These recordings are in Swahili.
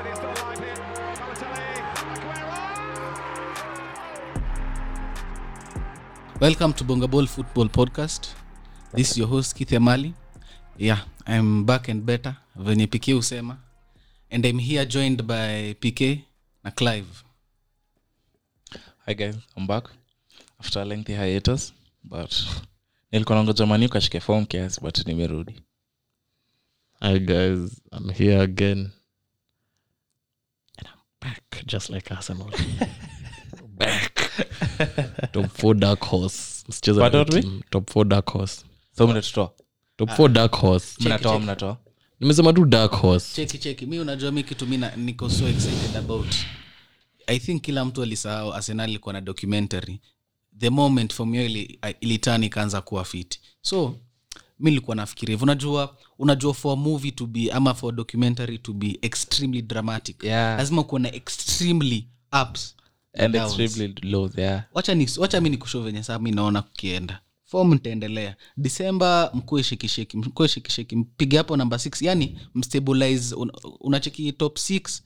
City are still alive here. Balotelli, Aguero. Welcome to Bonga Ball Football Podcast. This is your host Keith Amali. Yeah, I'm back and better. Venye PK usema. And I'm here joined by PK na Clive. hi guys i'm back after a lengthy hiatus but nilikuwa nangoja mani ukashike form kiasi but nimerudi Hi guys, I'm here again. Just like Arsenal. back. Top four dark horse. Msicheze What na team. Top four dark horse. so mnatutoa Top four dark horse. mnatoa mnatoa Nimesema tu dark horse. Cheki cheki. Mi unajua mi kitu mi na- niko so excited about. I think kila mtu alisahau Arsenal ilikuwa na documentary. The moment Formula ili, ilitani ikaanza kuwa fit. So mi nilikuwa nafikiria hivo unajua unajua for a movie to be ama for a documentary to be extremely dramatic Yeah. lazima kuwa na extremely ups and downs. extremely lows, yeah. wacha ni wacha mi nikusho venye saa mi naona kukienda. Fom ntaendelea disemba mkue shekisheki mkue shekisheki mpige hapo namba 6 yani mstabilize un, unacheki top 6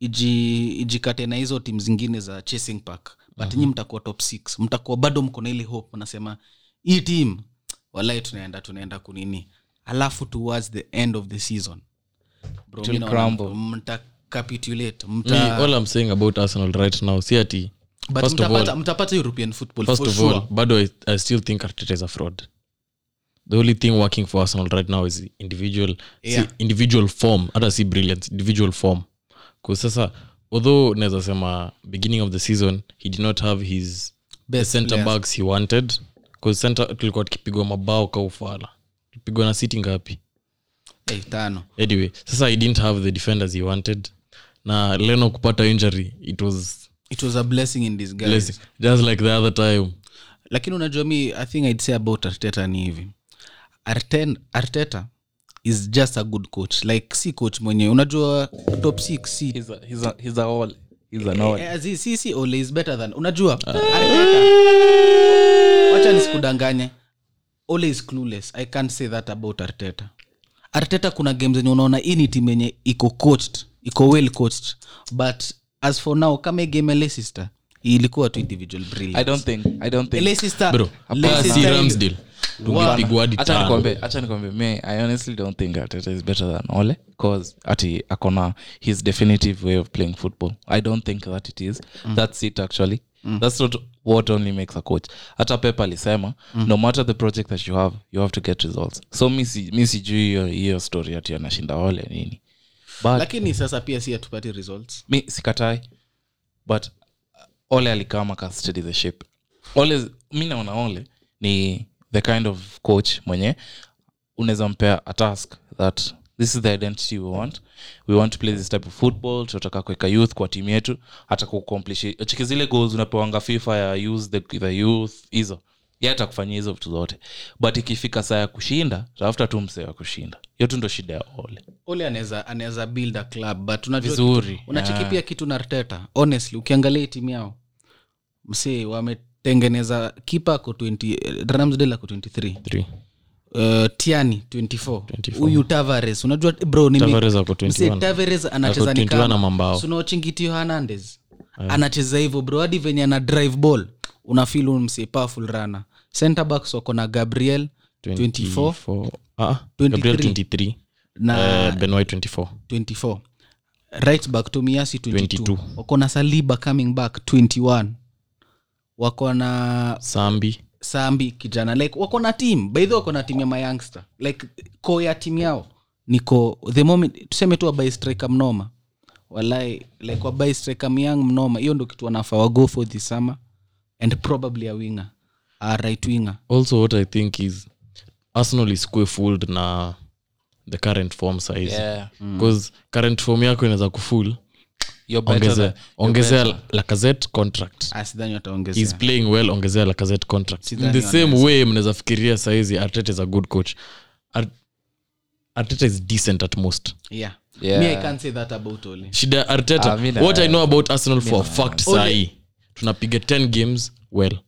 iji ijikate na hizo tim zingine za chasing park. But nyi mtakuwa top 6 mtakuwa bado mko na ile hope nasema hii team walai tunaenda tunaenda kunini alafu towards the end of the season bro crumble. mta all I'm saying about Arsenal right now, see ati, but first of all, mtapata european football first for of sure. all, bado I, I still think Arteta is a fraud. The only thing working for Arsenal right now is individual, Yeah. individual form. Hata si brilliance, individual form. Cause sasa, although naweza sema beginning of the season he did not have his the Best center players. backs he wanted tulikuwa tukipigwa mabao kaufala tulipigwa na city ngapi? Hey, tano. Anyway sasa i didn't have the defenders he wanted. Na leno kupata injury it was it was a blessing in disguise. blessing. just like the other time. Lakini unajua mi i think i'd say about arteta ni hivi. Arten, arteta is just a good coach. Like si coach mwenyewe. Unajua top 6 si he's a, he's a, he's a all all Eh, si ole is better than unajua arteta wacha nisikudanganye. Ole is clueless. I can't say that about arteta. Arteta kuna game zenye unaona hii ni timu yenye iko coached iko well coached. But as for now kama game leicester ilikuwa tu individual brilliance. I don't think i don't think. Leicester bro Leicester- si ramsdale tungepigwa hadi Acha tano. nikwambie me i honestly don't think ateta is better than ole cause ati akona his definitive way of playing football. I don't think that it is. That's it actually. That's not what only makes a coach. Hata pep alisema no matter the project that you have you have to get results. So mi si- mi sijui hiyo hiyo story ati anashinda ole nini. But lakini sasa pia si atupati results. mi sikatai but ole alikama ka steady the ship ole mi naona ole ni the kind of coach mwenye unaweza mpea a task that this is the identity we want. We want to play this type of football tunataka kuweka youth kwa timu yetu hata kuchiki chiki zile goals unapewanga fifa ya use the, the youth hizo. Ye atakufanyia hizo vitu zote. But ikifika saa ya kushinda tafuta tu msee wa kushinda. Hiyo tu ndo shida ya ole. Ole anaweza anaweza build a club but Vizuri, unacheki yeah. pia kitu narteta honestly ukiangalia timu yao msee wametengeneza kipa ako 20 ramsdale ako 23 Three. uh, tiani 24 24. huyu tavares unajua bro Tavares ako msee 21. Tavares anacheza ni 21 na mambao. unaochingitio anacheza hivyo bro hadi venye ana drive ball unafil mse powerful rana center backs wako na gabriel 24 24. Ah, 23. Gabriel 23 na Ben 24 24 right back tomiasi 22, 22. wako na saliba coming back 21 wako na sambi. Sambi kijana. Like wako na team. Baidhi wako na team ya mayoungster like ko ya team yao niko the moment tuseme tu wabai striker mnoma. Walai like wabai striker myang mnoma. Hiyo ndo kitu wanafaa wago for this summer. And probably a winger. A right winger. Also what i think is arsenal is quite fooled na the current form size. Yeah. mm. current form yako inaweza kufull ongezea lacazette contract. Asidhani playing well ongezea lacazette contract. In the same way mnaweza fikiria saizi arteta is a good coach. Ar- arteta is decent at most. Yeah. Yeah. me i can't say that about ole. Shida arteta Ah, what i know about arsenal for a fact sahii tunapiga 10 games well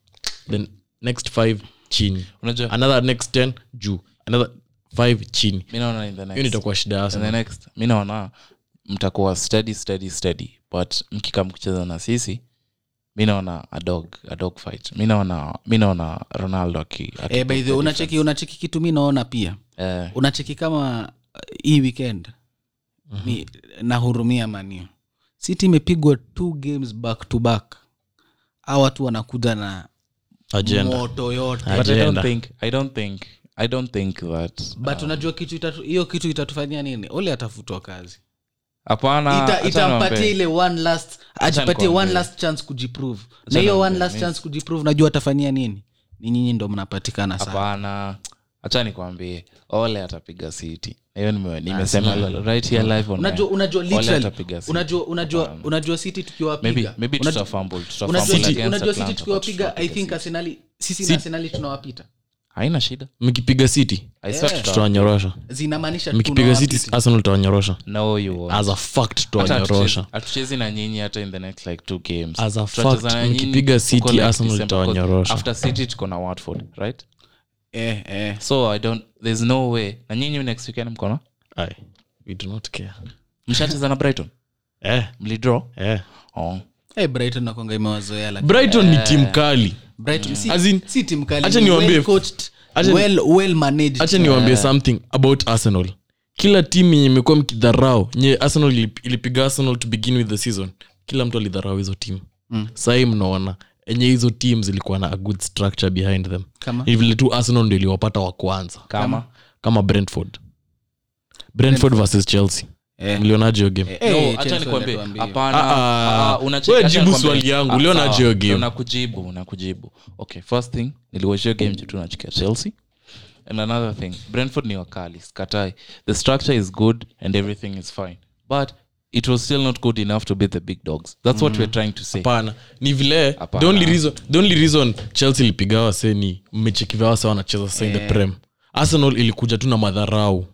then next 5 chini. Unajua- another next 10 juu. Another 5 chini. Mi naona in the hiyo nitakuwa shida ya in the Arsenal. next. Mi naona mtakuwa steady steady steady. But mkikam kucheza na sisi mi naona adog adog fight. Mi naona mi naona ronaldo aki, aki eh, by the unacheki unacheki kitu mi naona pia. Eh, unacheki kama uh, hii weekend mi nahurumia manio city imepigwa two games back to back. A watu wanakuja na agenda. moto yote. But i don't think i don't think i don't think that but unajua kitu itatu- hiyo kitu itatufanyia nini? Ole atafutwa kazi hapana ile one last ajipatie one last chance kujiprove. Na hiyo one last chance kujiprove najua atafanyia nini? Ni nyinyi ndo mnapatikana sana. Hacha nikwambie. Ole atapiga city. Hiyo nime- nimesema right here live on unajua air. unajua Ole literally atapiga City. unajua unajua unajua city tukiwapiga. i think arsenali sisi na arsenali tunawapita haina shida. Mkipiga city I tutawanyorosha. Mkipiga city arsenal tutawanyorosha. No you won't. as a fact tutawanyorosha hatuchezi- hatuchezi na nyinyi hata in the next like two games. As a fact, mkipiga City, like Arsenal December, after city tuko na watford right? Eh, eh. so i don't there's no way. Na nyinyi next weekend mkona Aye, we do not care. Mshacheza na brighton? Eh, mlidraw? Eh. oh. Eh, brighton nakonga imewazoea lakini brighton ni timu kali. Brighton si, As in, si team kali acha ni niwaambie- well coached acha- well well managed. hacha niwambie something about arsenal. Kila timu yenye imekuwa mkidharau nye arsenal ilip- ilipiga arsenal to begin with the season kila mtu alidharau hizo timu mm. sahii mnaona enye hizo team zilikuwa na a good structure behind them. Kama? Ni vile tu arsenal ndio iliwapata wa kwanza. Kama? Kama brentford brentford. versus chelsea Eh. mlionaje Eh, walituambia. hapana. Ah, ah. ah, swali yangu, ulionaje uliona sawa. aje hiyo game? nakujibu nakujibu okay first thing niliwashia game tu nachikia chelsea. And another thing brentford ni wakali skatai the structure is good and everything is fine. But it was still not good enough to beat the big dogs. That's what we're trying to say. Apana. ni vile the only reason, the only reason chelsea ilipiga se ni mmechekivya sa wanacheza sa in the prem. Arsenal ilikuja tu na madharau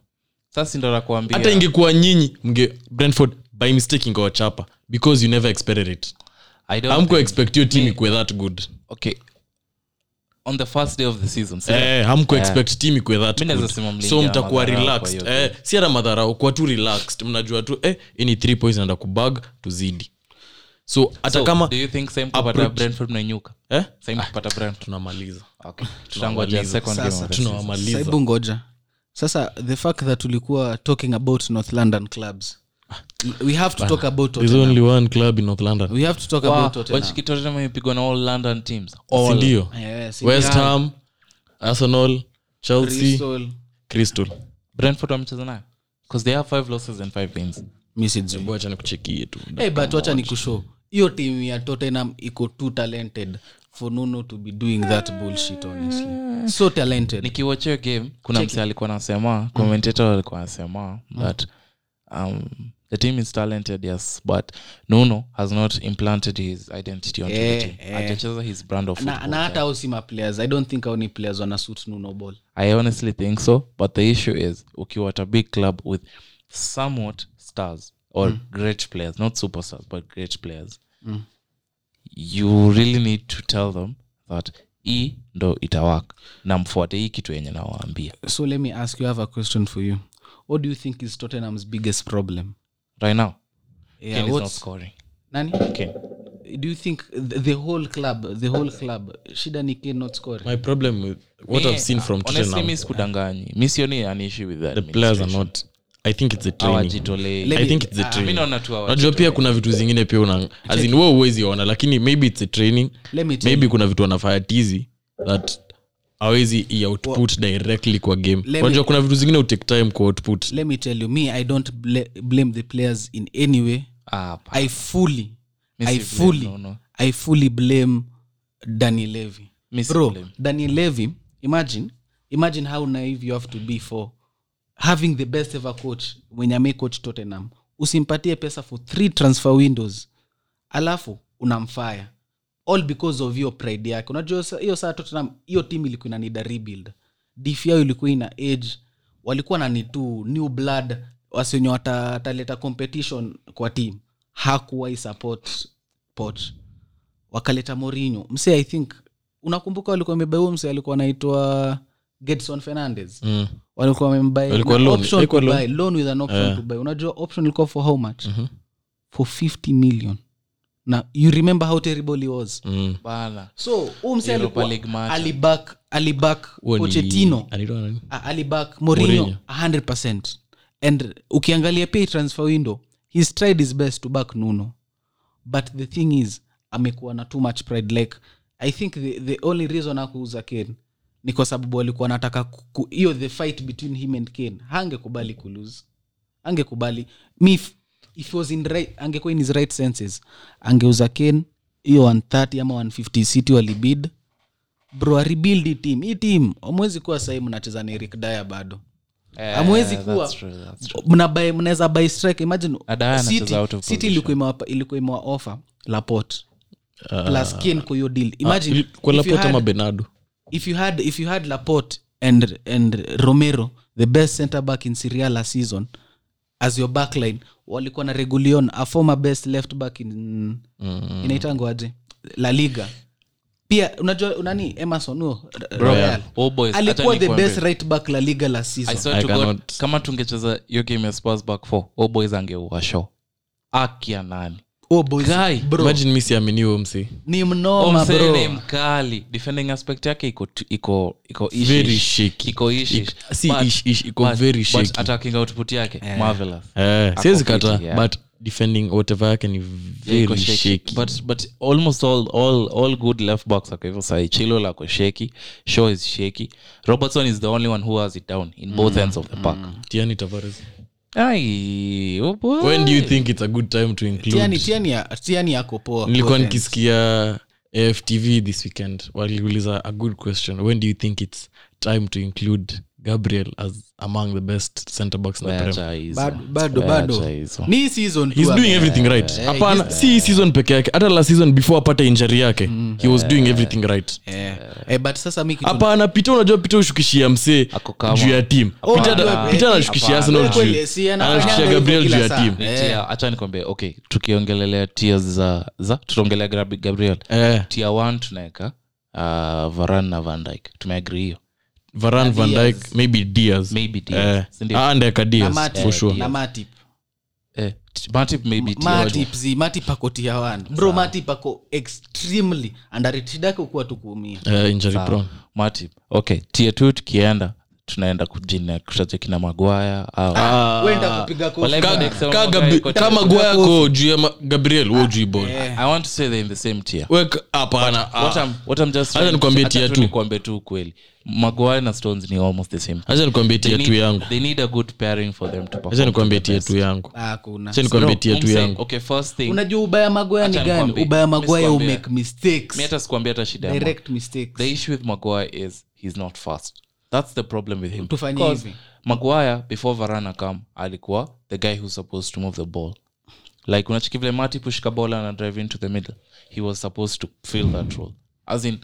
sasa ndo nakuambia. Hata ingekuwa nyinyi mge brentford by mistake ingewachapa because you never expected it. I don't hamku expect hiyo team ikuwe that good. Okay. On the first day of the season si- eh, hamku expect team ikuwe that good. so mtakuwa relaxed. eh, si hata madharau kwa tu relaxed. Mnajua tu eh, ini three points naenda kubag tuzidi. So hata So, kama do you think same kupata brentford mnainyuka eh, same kupata brentford. Tunamaliza. Okay. Tutangojea second game Sasa of the season. tunawamaliza saibu ngoja sasa the fact that tulikuwa talking about north london clubs. We have to talk about there's Tottenham. only one club in north london. We have to talk Wow, about Tottenham. Wachiki Tottenham imepigwa na all london teams. All. ndio? Eh, si west yeah. ham arsenal chelsea Crystal, crystal. Brentford wamecheza nayo? Because they have five losses and five wins. Mi sijui. nikuchekie tu. Eh, but wacha ni kushow hiyo timu ya tottenham iko too talented for nuno to be doing that bullshit honestly. So talented. Nikiwachio game kuna mse alikuwa anasema commentator alikuwa anasema that um, the team is talented yes but nuno has not implanted his identity onto the Eh, team. eh. ajacheza his brand of na, football. na hata au players. I don't think au players wana suit nuno ball. I honestly think so but the issue is ukiwa at a big club with somewhat stars or great players not superstars but great players you really need to tell them that hii ndo itawak na mfuate hii kitu yenye nawaambia. So let me ask you I have a question for you. What do you think is tottenham's biggest problem? Right now? Yeah, Kane is not scoring. Nani? Kane. do you think the, the whole club the whole club shida ni Kane not scoring? My problem with what Me, i've seen from honestly, tottenham mi sikudanganyi. Mi sioni an issue with that the players are not i think it's a training. I think it's a ah, training. unajua pia kuna vitu zingine pia una azin we uwezi ona lakini maybe it's a training. Let me tell maybe kuna vitu wanafanya tizi that awezi i-output directly kwa game. Unajua kuna vitu zingine utake time kwa output. Let me tell you me i don't bl- blame the players in any way. Ah, pa- i fully Missy i fully blame, no, no. i fully blame danny levy. Missy bro blame. danny levy imagine imagine how naive you have to be for having the best ever coach mwenye ame coach tottenham usimpatie pesa for three transfer windows alafu unamfaya all because of hiyo pride yake. Unajua hiyo saa tottenham hiyo team ilikuwa inanida rebuild. Dif yao ilikuwa ina age walikuwa na ni tu new blood wasionye wataleta competition kwa team. Hakuwai support poch. Wakaleta morinyo mse i think unakumbuka walikuwa mebeu mse alikuwa anaitwa gedson fernandez Mm. walikuwa wamembuy loan. option Ilikuwa to loan. buy, loan with an option to buy unajua option ilikuwa for how much for 50 million na you remember how terrible he was Mm. bana so match. alibak? A- alibak Mourinho Mourinho. 100% and ukiangalia pia transfer window he's tried his best to back nuno but the thing is amekuwa na too much pride like i think the, the only reason akuuza kane ni kwa sababu alikuwa anataka hiyo the fight between him and kane. Hangekubali kulose angekubali mi if, if was in right, angekuwa in his right senses angeuza kane hiyo 130 ama 150 city walibid. Bro rebuild team. Hii team amwezi kuwa sahii mnacheza na eric daya bado. Yeah, amwezi kuwa mnaweza buy strike. Imagine City- ilikuwa imewa offer laport plus kane kwa hiyo deal. Imagine uh, kwa if you lapota had- ma benado if you had if you had laporte and and romero the best center back in syria last season as your backline walikuwa na regulion a former best left back in mm. inaitango aje la liga. Pia unajua nani? Emerson huo R- Oh, boys, alikuwa the best right back la liga la season. Kama tungecheza hiyo game ya spurs back four oh boys angeua show. Akia nani oh Guy, imagine mi siaminiwe msi ni mnoma mkali. Defending aspect yake iko iko iko ishish. Very shaky. iko ishish. Si But- ish- ish, iko but- very but shaky. attacking output yake. Marvelous. Eh, yeah. siwezi kata yeah. but defending whatever yake ni Yeah, shaky. shaky. But but almost all all all good left backs are hivyo sai chilo lako shaky. Shaw is shaky. Robertson is the only one who has it down in both ends of the park. Tiani tavares Oh boy. when do you think it's a good time to include? Tiani tiani ya- tiani yako poa nilikuwa nikisikia aftv this weekend waliuliza a good question. When do you think it's time to include gabriel as among the best center backs in the Prem? Bado bado bado ni season tu he's ame- doing everything right yeah, hapana yeah. si hii season peke yake hata la season before apate injari yake he was doing everything right Yeah. eh, but sasa mi kitu- hapana pita unajua pita ushukishia msee Ako kama- juu ya tim hapana. Peter anashukishia Hapana. arsenal Kweli, juu anafanya anashukishia hivyo gabriel juu ya saa. tim Eh. hacha nikwambie okay tukiongelelea tia za za tutaongelea Gab- gabriel eh tia one tunaweka uh, varan na van Dijk. tumeagri hiyo varan van dyke maybe dias maybe Diaz, si ndio? andeka dias for sure. na matip. Eh, t- Matip maybe tier matip zi matip ako tia one bro matip ako extremely underrated yake ukuwa tu kuumia eh injury prone. Matip. okay tier two tukienda tunaenda kujina kutaja kina magwaya kama tatu. gwayako juu ya gabriel wo juu ibon i want to say they're in the same tier. Wek- hapana. What. I'm, what I'm just Acha trying- nikwambie acha tier tu two. ukweli. Magwaya na stones ni almost the same. Acha nikwambie tia tu yangu. they need a good pairing for them to acha nikwambie tia tu yangu. Acha nikwambie tia tu yangu. okay first thing. Unajua ubaya magoya ni gani? ubaya Mi magoya sikwambia. mistakes. Mi hata sikuambia hata shida direct mistakes. The issue with maguire is he's not fast that's the problem with him. Tufanye Because maguire before varana come alikuwa the guy who's supposed to move the ball. Like unachiki vile mati pushika bola na drive into the middle. He was supposed to fill that role. As in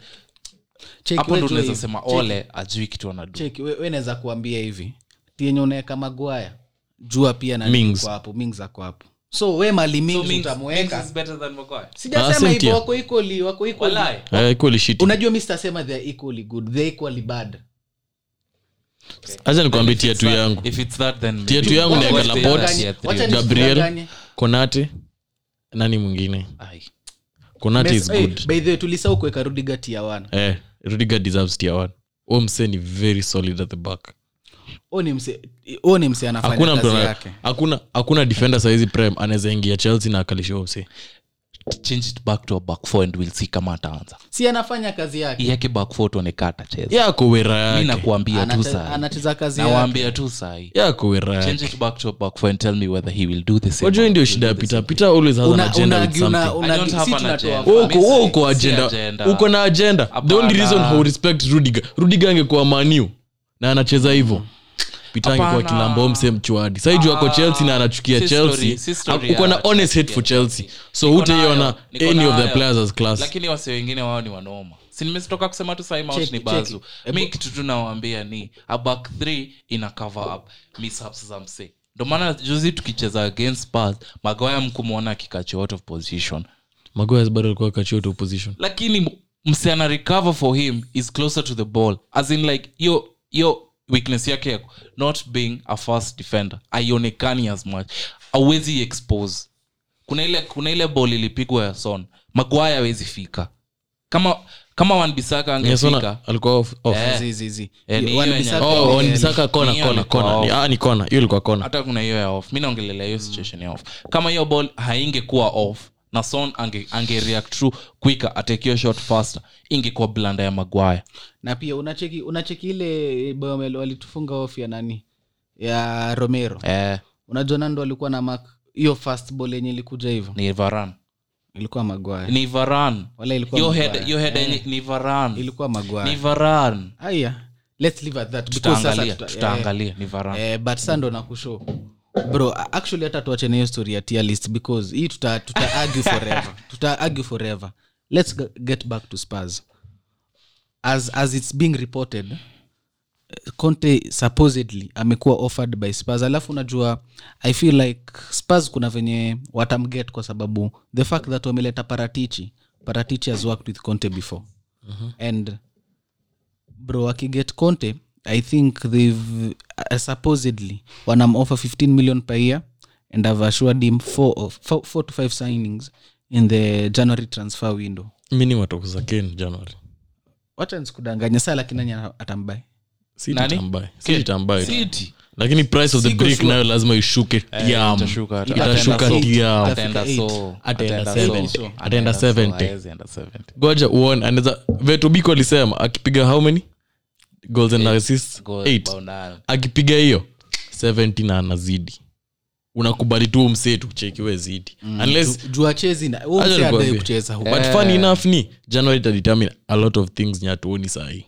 Check, hapo ndo unaweza sema ole ajui kitu anadu check, we, we naweza kuambia hivi. Tienye unaweka magwaya jua pia na Mings. hapo mings ako hapo. So we mali utamweka. Ah, sijasema same wako ikoli wako equally. Eh, unajua mi sitasema they're equally good they're equally bad acha nikwambie tiatu yangu. if it's that then tia tu maybe- yangu ni naeka they lapot are tier three. Wacha gabriel konate. Nani mwingine? Konate is good. by the way, tulisahau kuweka rudiga tia one. Eh deserves one. Ni very solid at the back. Ni mse anafanya hakuna mtu defender saizi prem anaweza ingia chelsea na akalisha huo mse change it back to a back four and we'll see kama ataanza. Si anafanya kazi yake. Yake back four tuoneka atacheza. Yako wera mi yake nakuambia tu sahi anacheza kazi yake. Nawaambia tu sahi yako wera yake change it back to a back four and tell me whether he will do the same wajua ndio shida ya pita peter. always has an Una- with something. una- una- I don't si have an tunatoa agenda. Uko- uko agenda. agenda. uko na agenda. The only reason how respect rudiger. Rudiger angekuwa maniu na anacheza hivyo. peter angekuwa kwa kilambo mse mchwadi. Saiju ako chelsea na anachukia chelsea. uko na honest hate for Chelsea. so hutaiona any of the players as class. Lakini wase wengine wao ni wanoma. Sinimetoka kusema tu sahi ni bazu. Mi kitu tunawambia ni a back three ina cover up. Mishaps za msee. Ndo maana juzi tukicheza against Spurs magoya mkumwona akikachi out of position. Magoya bado alikuwa kachioto opposition lakini m- mse ana recover for him is closer to the ball. As in like yo hiyo weakness yake ya not being a first defender aionekani as much. Awezi expose. Kuna ile kuna ile bol ilipigwa ya son magwaya awezi fika. Kama kama wanbisaka angefika Yesona alikuwa off, off. Eh. Zi, zi, zi. Eh, Oh, ah, ni kona hiyo ilikuwa kona hata kuna hiyo ya off. Mi naongelelea hiyo situation ya off. Kama hiyo ball haingekuwa off na son ange, ange react true quicker atekio shot faster. Ingekuwa blanda ya magwaya na pia unacheki unacheki ile bomel walitufunga off ya nani? Ya romero. Eh, unajua nando alikuwa na mak hiyo fast ball yenye ilikuja hivyo? Ni varan ilikuwa magwaya ni varan wala ilikuwa yo head yo head eh. ni varan ilikuwa ni varan aya let's leave at that because sasa tutaangalia tuta- ni varan eh, but sando na kusho bro actually hata tuache na hiyo story ya tier list because hii tuta, tuta argue forever. Tuta argue forever. Let's get back to spurs. As, as it's being reported conte supposedly amekuwa offered by spurs. Alafu unajua i feel like spurs kuna venye watamget kwa sababu the fact that wameleta paratichi paratichi has worked with conte before. And bro akiget conte i think they've uh, supposedly wanam offer 15 million per year and i've assured him four, of, four, four to five signings in the january transfer window mini watakuza ken january watanskudanganya saa lakini nani atambae Nani? lakini price of the Siko break sure. nayo lazima ishuke tiam itashuka, ata- itashuka ataenda so. tiam Ataenda so. Ataenda Ataenda 70. so. Ataenda so. 70. Haezi enda 70. goja uone anaweza vetobiko alisema akipiga how many goals and assists Goal akipiga hiyo 70 na anazidi. Unakubali tu msetu chekiwe zidi. But fun enough ni january itadetermine a lot of things nyatuoni sahii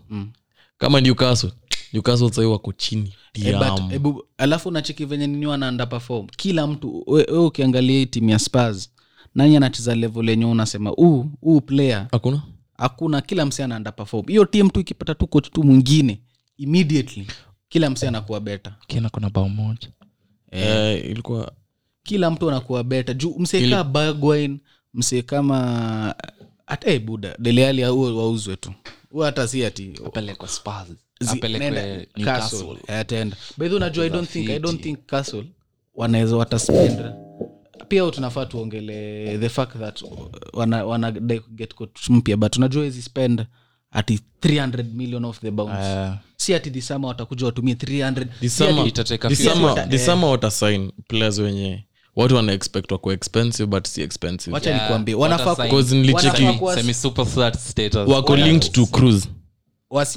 kama newcastle newcastle sahii wako chini Eh, but, ebu, alafu nacheki venye nini wanaanda perform kila mtu we, ukiangalia hii timu ya spars nani anacheza level yenyewe unasema huu uh, player. Hakuna hakuna kila msee anaanda perform. Hiyo timu tu ikipata tu coach tu mwingine immediately kila msee anakuwa beta kila kuna bao moja. Eh, ilikuwa kila mtu anakuwa beta juu msee kaa bagwin msee kama hata hey, buda deleali huo wauzwe tu. Hu hata si ati apelekwe Spurs. Apelekwe Newcastle. Eh, ataenda. By the unajua i don't think i don't think castle wanaweza wataspend pia tunafaa tuongele the fact that wana, wana get coach mpya but unajua hizi spend ati 300 million of the bounce. Uh, si ati disama watakuja watumie 300 This si ati- summer- itateka this few summer- years. this Eh. summer watasign players wenye watu wana expect wako expensive but si expensive. Wacha Yeah, nikuambie wanafaa wako linked to cruise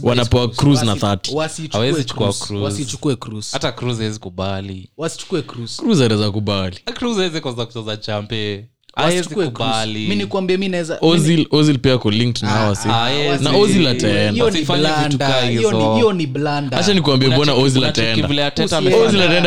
wanapewa cruise na wasi- 30. wasichukue Hawezi chukua cruise. cruise. wasichukue cruise hata Cruz hawezi kubali wasichukue cruise cruise anaweza kubali cruise hawezi kwanza kucheza champe ozil ozil pia ako linked na hawa si? Ah, na ozil ataenda. Ni ni- ni nikuambia ozil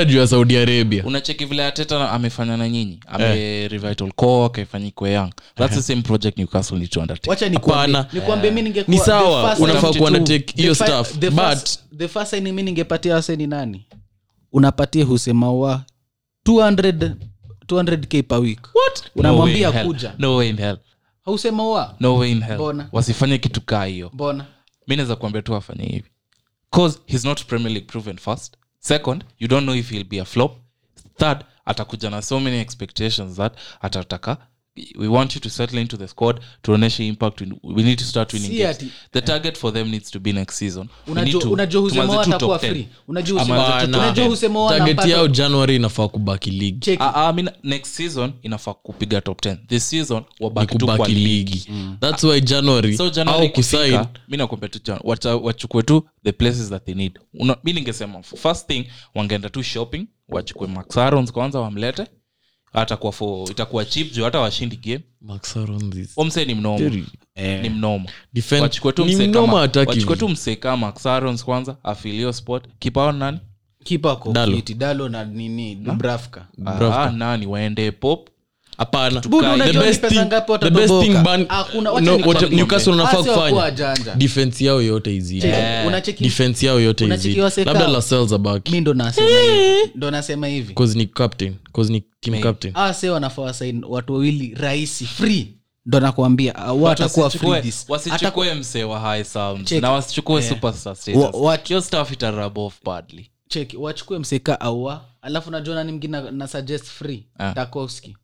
juu ya saudi arabia. Unacheki vile ateta amefanya na nyinyi? Ame revital core akaifanyikwe young. Thats the same project newcastle need to undertake. Wacha nikwambie Hapana. nikwambie mi ningekuwa Ni sawa, unafaa signing- hiyo stuff, but- the first signing mi ningepatia waseni nani? Unapatia husemawa 200 200k per week. Unamwambia No way kuja. No way in hell. Hausemawa no way in hell. Bona. wasifanye kitu kaa hiyo. Mbona? Mi naweza kuambia tu afanye hivi. Cause he's not premier league proven first. Second you don't know if he'll be a flop. Third atakuja na so many expectations that atataka we want you to settle into the squad tuoneshe impact we- need to start winning games. the target for them needs to be next season. We need unajua to- unajua tuanze husemawa tu atakuwa top 10. free. Unajua Ama husemawa anza tu unajua top 10. husemawa target yao january inafaa kubaki ligi uh, I mean, next season inafaa kupiga top 10 this season ni wabaki tu ligi ligi thats why january so January kusain mi nakwambia tu wachukue tu the places that they need. Mi ningesema first thing wangeenda tu shopping wachukue Max Aarons kwanza wamlete atakuwa for itakuwa chip juu hata washindi game omse ni mnoma Jerry. ni mnoma wachukue tu ni msee mnoma kama- wachukue tu vile. kama Max kwanza afilio sport kipao nani? Kipa Dalo. dalo na nini? Ah, nani? Waende pop hapana. Budu, The unajua best ni pesa thing- ngapi the best thing watatoboka? ban- Hakuna- wacha no, nikwambie. what Newcastle unafaa Hasi wakuwa kufanya wajanja. defense yao yote yote nasema hivi. Ni captain. Ni team captain. Wanafaa wasain watu wawili rahisi free. Ndo nakwambia uh, watakuwa Wasichukue- msee wa high sounds na wasichukue Eh. superstar status wa- hiyo stuff ita rub off badly. Cheki wachukue mseka aua alafu najua nani mngine na, na suggest free. Ah. takowski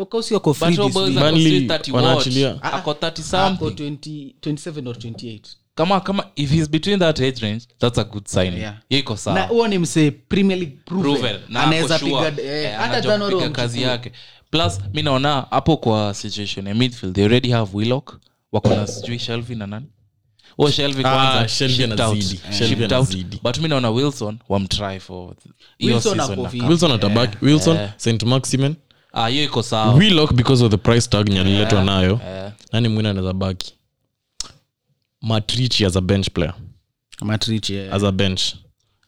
ako free but this Robo is week. ako Burnley still 30 watch. wanaachilia. ako 30 ako something 20, 27 or 28 kama kama if he's between that age range that's a good sign Yeah. Iko na ni msee premier league proven. Proven. Anaweza piga eh, Eh, hata anajua January kupiga wamchukue. kazi yake plus mi naona hapo kwa situation ya midfield they already have willock wako na sijui shelvi na nani o shelvi Ah, kwanza shipped out. Shipped out. but mi naona wilson wamtry for Wilson season ako na wilson atabaki st maximin Ah, hiyo iko sawa. Willock because of the price tag nye aliletwa nayo. Yeah. nani mwingine anaweza baki? Matrichi as a bench player. Matrichi yeah. as a bench.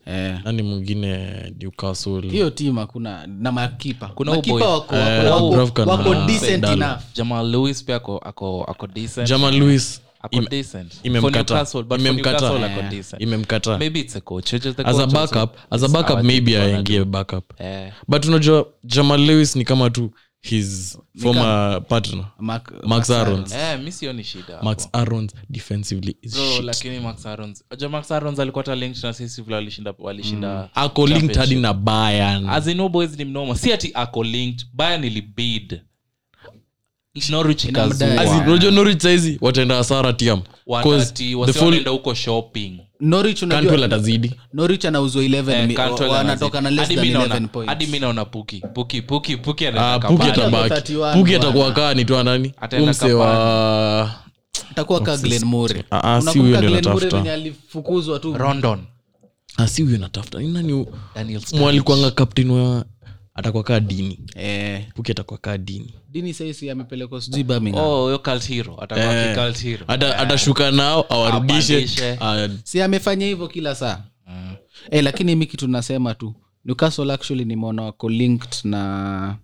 Yeah. nani mwingine? Newcastle. Hiyo tim hakuna na makipa. Kuna makipa wako, Eh, wako, Dubravka wako decent enough. Jamal lewis pia ako ako ako decent. Jaman lewis ako im- decent. For imemkata. Newcastle, but for imemkata. Newcastle ako decent. imemkata. Maybe it's a coach. It's just the as a coach also. backup as a It's backup our maybe team aingie backup. But unajua jamal lewis ni kama tu his former partner. Mark- max arons. Eh, mi sioni shida max arons defensively is Bro, shit. lakini max arons unajua max arons alikuwa hata linked na sisi vile walishinda walishinda ako linked hadi na bayan as in boys ni mnoma. Si ati ako linked baya nilibid norwich Inamdai. ikazua. As in, unajua norwich saizi wataenda hasara tiam. Wanaenda huko shopping. Norwich unajua atazidi. Norwich anauzwa 11 Eh, mi- Cantwell wanatoka na less than 11 points. hadi mi naona puki. Puki puki puki Ah, puki atabaki. Puki atakuwa kaa nitwa nani umse wa takuwa ka glen mure Ah, ah, si huyo ndio natafuta. alifukuzwa tu? Rondon. Ah, si huyo natafuta Ni nani hu- daniel Sturridge. mwalikuanga captain wa atakuwa kaa dini. Eh, puki atakuwa kaa dini. Dini saisi amepelekwa sijui birmingham. Oh Eh. ki cult hero. Ata- atashuka nao awarudishe. Ah, si amefanya hivyo kila saa. Mm. eh, lakini mi kitu nasema tu newcastle actually nimeona wako linked na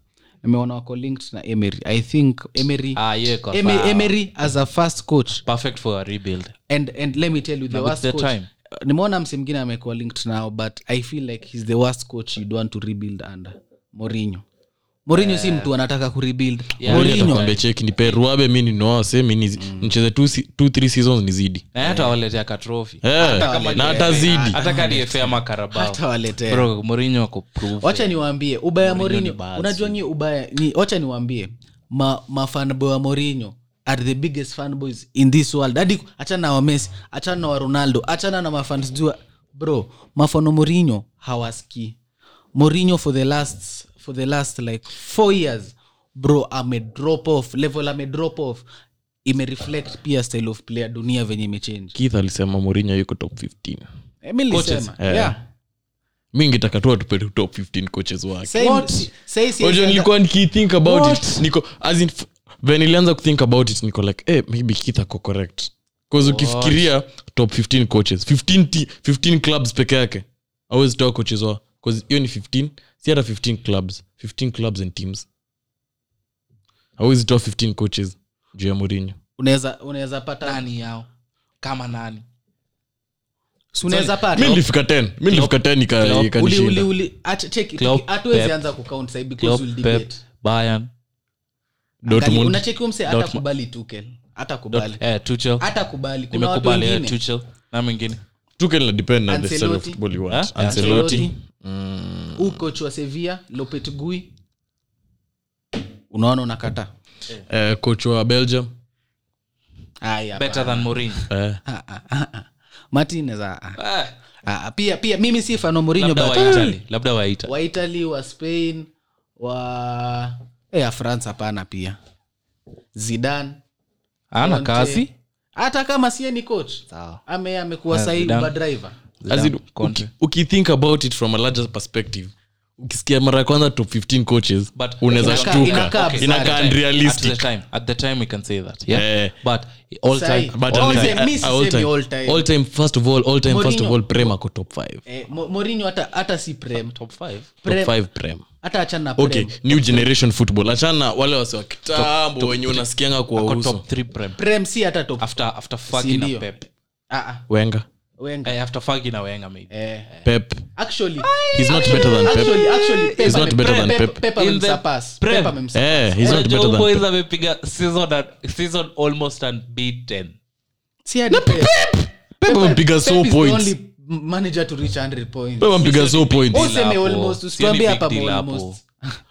nimeona wako linked na emery. I think emery ah yeah, Eme- emery as a first coach. Perfect for a rebuild. And, and let me tell you the worst the coach time. nimeona mngine amekuwa linked now but i feel like he's the worst coach you'd want to rebuild under morinho morinho si mtu anataka kurebuild. Yeah. Mourinho atakwambia cheki nipe ruabe mi ninoase mi nizi- nicheze two se- two, three seasons nizidi na hata waletea katrofi Eh, kama na ni- atazidi. Hata ama karabao hata waletea. Bro morinho ako proof wacha niwaambie ubaya basi. unajua nyi ubaya? Ni wacha niwaambie ma, mafanboy wa morinyo are the biggest fanboys in this world. Hadi achana na wamesi achana na wa ronaldo achana na mafans jua bro mafano morinyo hawaski morinho for the last for the last like four years bro ame drop off level ame drop off. Imereflect pia style of player dunia venye imechange. Keith alisema morinho yuko top 15 Eh, mi Eh. yeah. tu atupe top 15 coaches wake. Nilikuwa nikithink about it. Niko as in ven ilianza kuthink about it niko like eh, maybe keith ako correct. Bcause ukifikiria top 15 coaches. 15, ti- 15 clubs peke yake. Awezi toa coaches wa bcause hiyo ni 15 si hata 15 clubs 15 clubs and teams. Awezi toa 15 coaches juu ya morinho unaweza unaweza pata nani yao? Kama nani? Si unaweza mi pata nilifika 10 mi nilifika 10 ika- Klopp, uli ikanishinda. Uli uli acha check Klopp, hatuwezi Pep. anza kucount sasa because Klopp, we'll Pep, debate. Bayern, Angali- dortmund unacheki huyu mse hata kubali tukel hata kubali hata kubali kuna watu wengine. Na mwingine. Tukel na depend na the style of football you want. Ancelotti Ancelotti huu coach wa Sevilla Lopetegui unaona unakata. Eh, coach wa belgium. Haya better than Mourinho. eh, Martinez ah, ah. Eh, Ah, pia pia mimi si fano Mourinho labda but wa Italy, labda wa Italy. wa Italy wa Spain wa eh ya France hapana pia. Zidane. Ana kazi. Hata kama sie ni coach ame amekuwa Ah, sahi driver As in, uki- ukithink about it from a larger perspective ukisikia mara ya kwanza top 15 coaches But- unaweza shtuka. inakaa unrealistic. at the time. At the time we can say that yeah? But all time But All all time, time- mi sisemi all time- all time. all time, first of all all time first of all prem ako top 5 eh, Mourinho hata hata si prem. Top 5 top Prem- 5 prem. hata achana na okay new generation football. Achana wale wasi wa kitambo wenye unasikianga kwa uso top 3 prem. Prem si hata top after after Fergie? Pep. Ah, ah. wenga Wenger. Eh, after Fergie na Wenger maybe. Eh. pep Actually, he's not better than pep actually, actually, Pep He's not ame- better than Pep- Pep. Pep In the amemsurpass. Prem. Pep amemsurpass. eh he's not better than pep amepiga season at- season almost unbeaten. Si hadi Pep. pep amepiga Pep so is the points only manager to reach 100 points. pep amepiga so points Oh, useme hapo. almost, Sioni big hapa deal hapo. almost.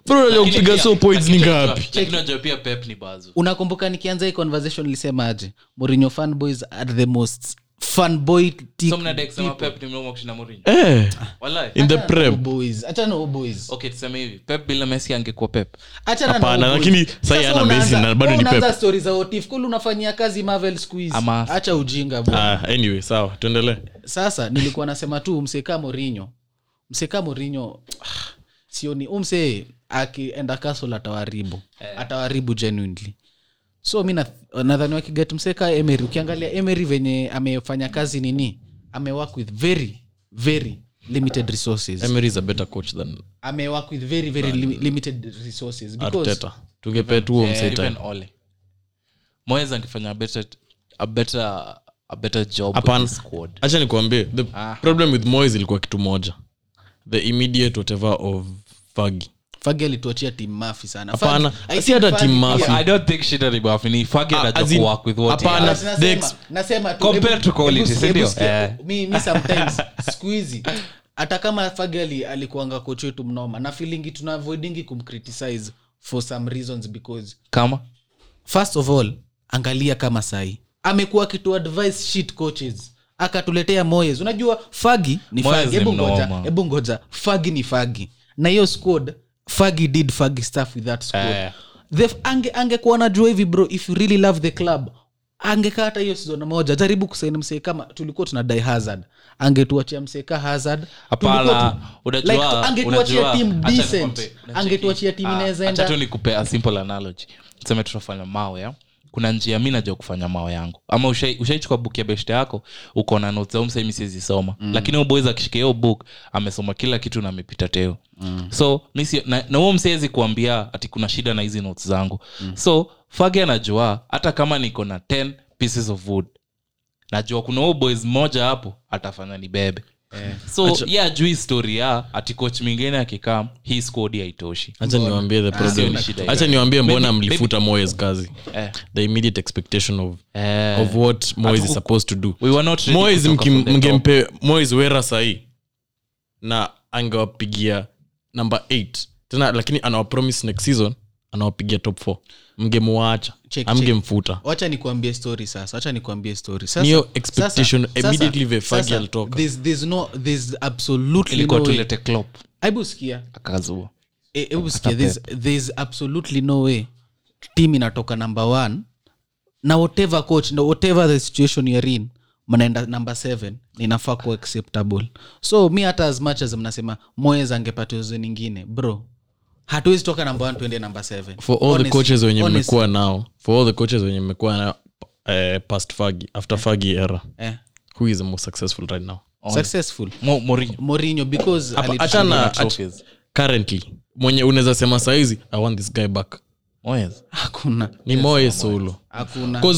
bro unajua Lakini kupiga pia- so points ni lakini ngapi unajua- lakini unajua pia pep ni bazu unakumbuka nikianza hii conversation nilisema aje Mourinho fanboys are the most fanboy eh. Walai. in the Achana na prem boys. Achana na boys. okay tuseme hivi. Pep bila messi angekuwa pep. Achana na Hapana, boys. lakini Sasa ana unaanza- na bado ni unaanza za otif unafanyia kazi marvel squeeze acha ujinga bwana ah anyway sawa tuendelee. Sasa nilikuwa nasema tu mseka morinyo mseka morinyo sioni umse akienda kasol atawaribu atawaribu genuinely so mi nadhani wakigatmseka emery ukiangalia emery venye amefanya kazi nini amework with very very limited resources. Emery is a better coach than amework with very very li limited resources because arteta. Tungepea tuo huo msee time even ole. Moyes angefanya a better a better a better job Upon, squad. Acha nikwambie the problem with moyes ilikuwa kitu moja. The immediate whatever of fagi fagi alituachia tim mafi sana. Hapana, Fergie- I si think hata Tim pia- Murphy. i don't think shida ni bafu ni fagi anajua as in- kuwork with what he hapana. has. Nasema- the ex- nasema tu, Compare hebu- to quality, hebu- si hebu ndio? sikia, mi mi sometimes siku hizi hata kama fagali alikuanga koch wetu mnoma na feelingi tunavoidingi kumcriticize for some reasons because kama? first of all angalia kama sahi amekuwa akitu advice shit coaches. Akatuletea moyes. Unajua fagi ni fagi hebu ngoja hebu ngoja. Fagi ni fagi na hiyo squad fagi did fagi stuff with that squad. Eh. the ange angekuwa najua hivi bro if you really love the club angekaa hata hiyo sizon moja. Jaribu kusaini msee kama tulikuwa tuna die hazard. Angetuachia mseka hazard angetuachia tim team decent angetuachia tim ah, inaweza acha nikupe a simple analogy. Tuseme tunafanya mawe ya kuna njia mi najua kufanya mao yangu ama ushai- ushaichukua book ya beshte yako uko na notes au msemi sizisoma mm. lakini huyo boys akishika hiyo book amesoma kila kitu na amepita teo mm. so misi, na na huo msezi kuambia ati kuna shida na hizi notes zangu mm. so fage anajua hata kama niko na 10 pieces of wood najua kuna huo boys mmoja hapo atafanya ni bebe so ye ajui story ya ati coach mingine akikaa hii skodi haitoshi. Acha niwambie the problem. Sio acha niwambie mbona mlifuta moyes kazi. Eh. the immediate expectation of, Eh. of what moyes is supposed to do. we were not moyes mngempe moyes wera sahii na angewapigia number 8 tena lakini anawapromise next season anawapigia top 4 mngemuacha Check, amgemfuta wacha nikuambie story sasa wacha nikuambie story. Sasa Niyo expectation sasa- sasa- immediately the alitoka. there's, there's no there's absolutely ilikuwa no tulete Klopp, hebu sikia. Akazua. Hebu sikia there's, there's absolutely no way. Team inatoka number one. Na whatever coach na whatever the situation you're in mnaenda number seven. Ninafaa kuwa acceptable. So mi hata as much as mnasema moyes angepata uzo ningine bro hatuwezi toka namba one tuende namba seven. For all the coaches wenye mmekuwa nao. For all the coaches wenye mmekuwa nao uh, past fagi after fagi era. Eh, who is the most successful right now? Successful. Mo- Mourinho. Mourinho because achana currently mwenye unaweza sema saizi i want this guy back. Moyes. hakuna. Ni moyes solo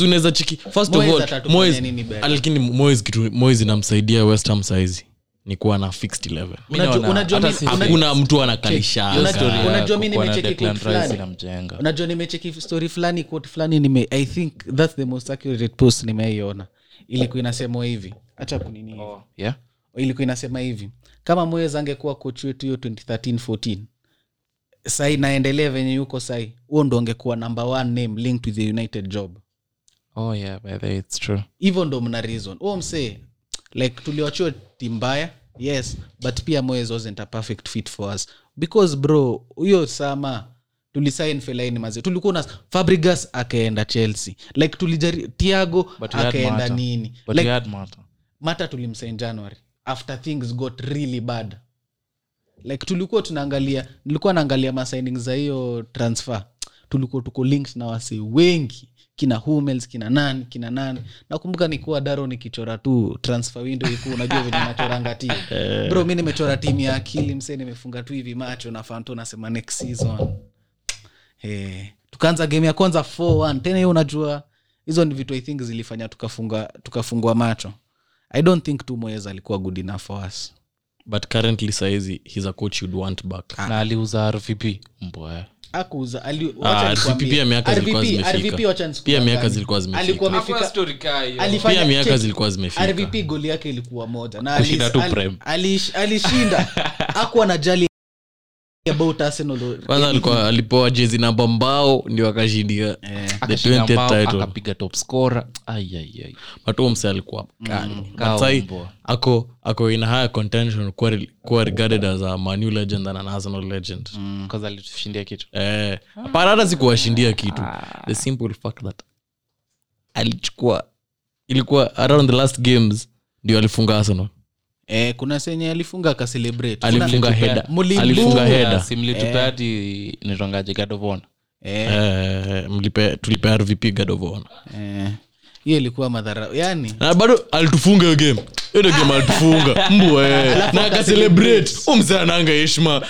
unaweza chiki first Moyes of all moyes lakini moyes kitu moyes inamsaidia west ham saizi ni kuwa na fixed 11 Mi Unajua- naona unajua hata mi- si- una- hakuna mtu hiyo anakalishaga story ya unajua mi nimecheki story fulani quote fulani nime i think thats the most accurate post nimeiona. Ilikuwa inasemwa hivi. Hacha kunini oh, Yeah? ilikuwa inasema hivi. Kama moyes angekuwa coach wetu hiyo 2013 14 sai naendelea venye yuko sai. Huo ndo angekuwa number one name linked with the united job. Oh, yeah, by the way, it's true. hivyo ndo mna reason. Huo msee like tuliwachiwa timbaya yes but pia moyes wasn't a perfect fit for us. Because bro huyo sama tulisain felaini mazi tulikuwa na fabrigas akaenda chelsea. Like tulijari tiago akaenda nini? But like Mata. mata tulimsain january after things got really bad. Like tulikuwa tunaangalia nilikuwa naangalia masigning za hiyo transfer. Tulikuwa tuko linked na wase wengi kina humels kina nani kina nani. Nakumbuka nikuwa daro nikichora tu transfer window iku unajua venye nachoranga timu bro mi nimechora timu ya akili msee nimefunga tu hivi macho na fanto nasema next season. Hey. tukaanza game ya kwanza 4-1 tena hiyo unajua hizo ni vitu i think zilifanya tukafunga tukafungwa macho. I don't think tu moyes alikuwa good enough for us. But currently saizi he's a coach you'd want back. Na aliuza rvp mbwa akuuza ali, Ah, miaka zilikuwa RVP zimefika. RVP wacha pia nisikudanganye. miaka zilikuwa zimefika. Alikuwa amefika alifanya pia miaka check. zilikuwa zimefika. Rvp goli yake ilikuwa moja. Na alishinda. Akuwa na jali about arsenal kwanza alikuwa alipewa jezi namba mbao ndio akashindia Eh, the akashinda 20th mbao title. akapiga top scorer. Ayayay but huyo mse alikuwa mkali. But Kaa sahi, mbwa. ako ako in higher contention kuwa, kuwa regarded as a manu legend than an arsenal legend. Kaza alitushindia kitu. Eh, hapana hata sikuwashindia kitu. The simple fact that alichukua ilikuwa around the last games ndio alifunga arsenal eh, kuna senye alifunga akacelebrate alifunga Kuna- heda Mulimbu. alifunga heda simlitupati nitongaje gadovona eh, Eh, mlipe tulipe rvp god eh, hiyo ilikuwa madhara yani na bado alitufunga hiyo game. Hiyo game alitufunga. Mbwa eh. na akacelebrate umzee ananga heshima.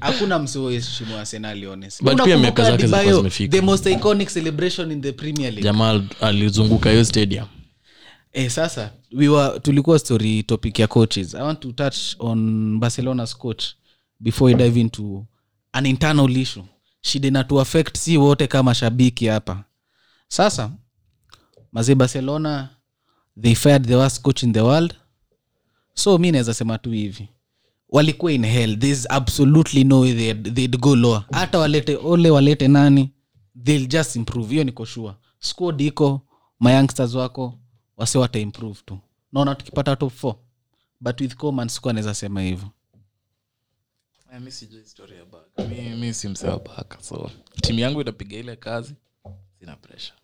Hakuna msioheshimu arsenal honest. But pia miaka zake zilikuwa zimefika. the most iconic celebration in the premier league. Jamaa alizunguka hiyo stadium eh, sasa we were, tulikuwa story topic ya coaches. I want to touch on barcelona's coach before we dive into an internal issue. Shida inatuaffect si wote kama shabiki hapa. Sasa mazi barcelona they fired the worst coach in the world. So mi naweza sema tu hivi. Walikuwa in hell. Thereis absolutely no way they'd, they'd go lower. Hata walete ole walete nani they'll just improve. Hiyo niko sure. Squad iko mayoungsters wako wase wata improve tu. Naona tukipata top four but with coman siku anaweza sema hivyo. Mi si msewa baka so timu yangu itapiga ile kazi sina pressure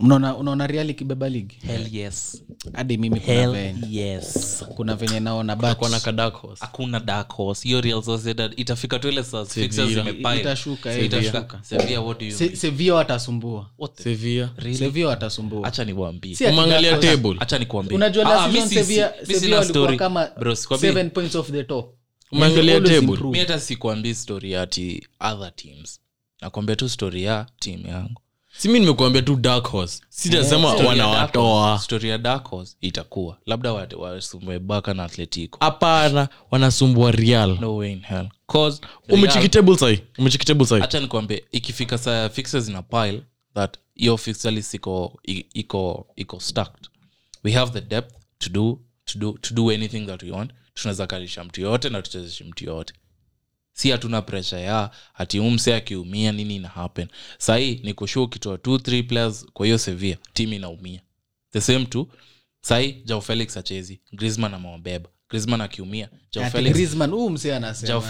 unaona unaona real ikibeba ligi? Hell yes. Hadi mimi kuna venye, yes. Kuna venye naona but kwa na ka dark horse. Hakuna dark horse. Hiyo real sociedad itafika tu ile saa fixtures zimepile. Itashuka, eh, itashuka. Sevilla, what do you Se- sevilla watasumbua. Sevilla. Really? sevilla watasumbua. Acha niwaambie. Si ati umeangalia dark horse. table. Acha nikuambie unajua Ah, last mi season si- sevilla sevilla walikuwa kama Bro, points off the top. Umeangalia table. improve. hata sikuambii story ati other teams. Nakwambia tu story ya team yangu si mi nimekuambia tu dark horse sitasema yeah. wanawatoa story ya dark horse itakuwa. Labda wa- wasumbue baka na atletico. Hapana wanasumbua real. No way in hell. Cause umechiki table sai umechiki table sai hata nikwambie ikifika saa fixes in a pile that your fixture list iko iko iko stacked. We have the depth to do to do to do anything that we want. Tunaweza kalisha mtu yoyote na tuchezeshe mtu yoyote si hatuna presha ya ati umse akiumia nini ina happen. Sahii ni kushua ukitoa t th players kwa hiyo sevia tim inaumia. The same tu sahii jao felix achezi grisman amewabeba. Grisman akiumia jao jao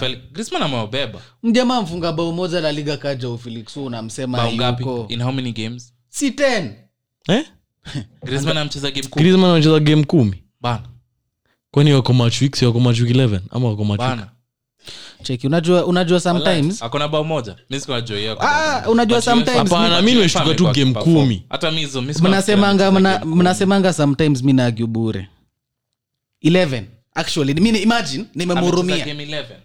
amewabeba. Mjamaa mfunga bao moja la liga kaja felix huu unamsema bao ngapi? yuko. In how many games? Si 10 eh? Griezmann amcheza game kumi. Griezmann anacheza game kumi? Bana. Kwani wako match week si wako match week 11 ama wako match week cheki unajua unajua sometimes akona bao moja. Mi sikuwajua hiyo Ah, unajua sometimes Hapana, mi nimeshtuka tu game kumi. hata mi hizo mi mnasemanga sometimes mi naagu bure. 11 actually mi imagine nimemhurumia.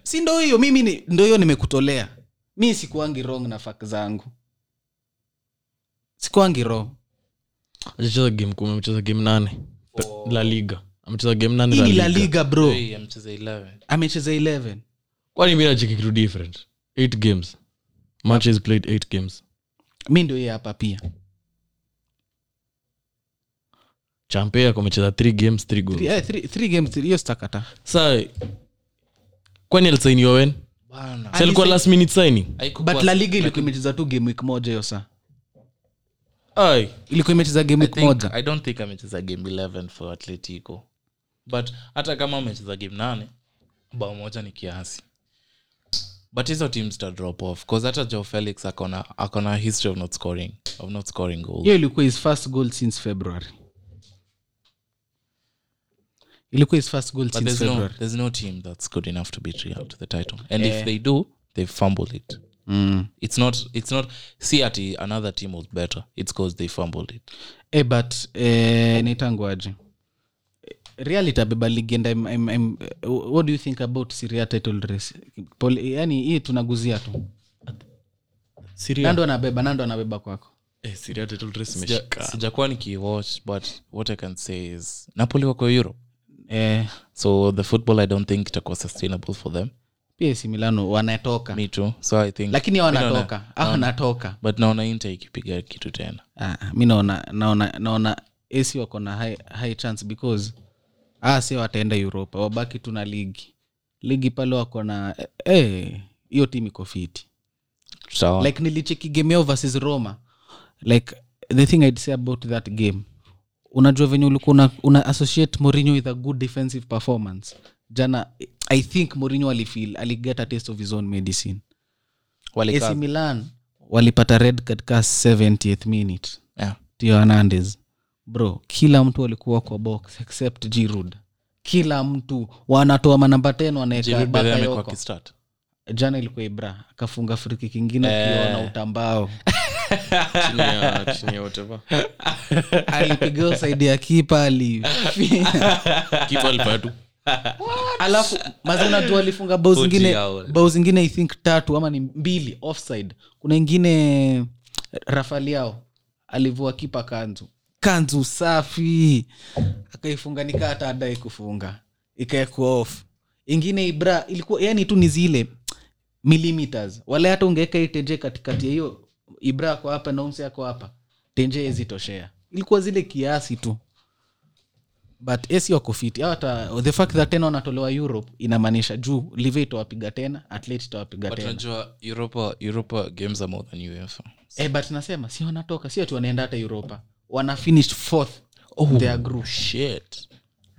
Si ndo hiyo mimi ni- ndo hiyo nimekutolea. Mi sikuangi wrong na fak zangu. Sikuangi wrong. Game kumi amecheza game nane. La liga. Amecheza game nane la liga. Liga bro. Amecheza 11. amecheza 11 kwani mi nacheki kitu different? Eight games. Matches played eight games. Mi ndo hiyo hapa pia. Champe ako three games three goals. Three- eh, three- three games hiyo sitakata sa kwani alisainiwa wen Bana. last minute signing? But la liga ilikuwa imecheza tu game week moja hiyo saa ai. Ilikuwa imecheza game week moja. I don't think amecheza game 11 for atletico. But hata kama amecheza game nane bao moja ni kiasi but hizo teams ta drop off bcause hata joe felix akona akona history of not scoring of not scoring goals. Hiyo ilikuwa his first goal since february. Ilikuwa his first goal but since there's no, there's no team that's good enough to beat real to the title. And if they do they fumble it. Mm. it's not it's not see ati another team was better it's cause they fumbled it. Eh, but eh, naitanguaje real itabeba ligi and I'm, I'm, I'm, uh, what do you think about syria title race? Pol, yani hii tunaguzia tu. Syria. nando anabeba nando anabeba kwako. Eh, Serie title race Sija- imeshika. sijakuwa nikiwatch but what i can say is napoli wako europe. Eh, so the football i don't think itakuwa sustainable for them. Milano wanatoka. Me too. So i think lakini hao mi naona- wanatoka au wanatoka. but naona inte ikipiga kitu tena. Ah, mi naona naona naona ac wako na high, high chance because ah, si wataenda uropa wabaki tu na ligi. Ligi pale wako na eh, hiyo timu iko fiti Sawa. like nilicheki game yao versus roma. Like the thing i'd say about that game unajua venye ulikuwa una, una associate morinho with a good defensive performance. Jana i think morinho alifeel aliget a taste of his own medicine. Walika. AC Milan walipata red katika 70th minute. Yeah. tio Hernandez bro kila mtu alikuwa kwa box except jirud kila mtu wanatoa manamba teno akistart. jana ilikuwa ibra akafunga friki kingine ukiona utambao. Chini ya- chini alipiga usaidi ya kipa ali Kipa tu. alafu mazi unajua alifunga bao zingine yao. bao zingine i think tatu ama ni mbili offside. Kuna ingine rafaliao alivua kipa kanzu kanzu safi. Akaifunganika hata adai kufunga. Ikaekwa off. Ingine ibra ilikuwa yani tu ni zile millimeters. Wale hata ungeweka hii tenje katikati ya hiyo ibra ako hapa na umsi ako hapa tenje ezitoshea ilikuwa zile kiasi tu. But esi wako fiti hata the fact that tena wanatolewa europe inamaanisha juu live itawapiga tena atlet itawapiga europa europa games are more than uefa. Eh, but nasema si wanatoka si ati wanaenda hata europa wana finished fourth. Their group shit.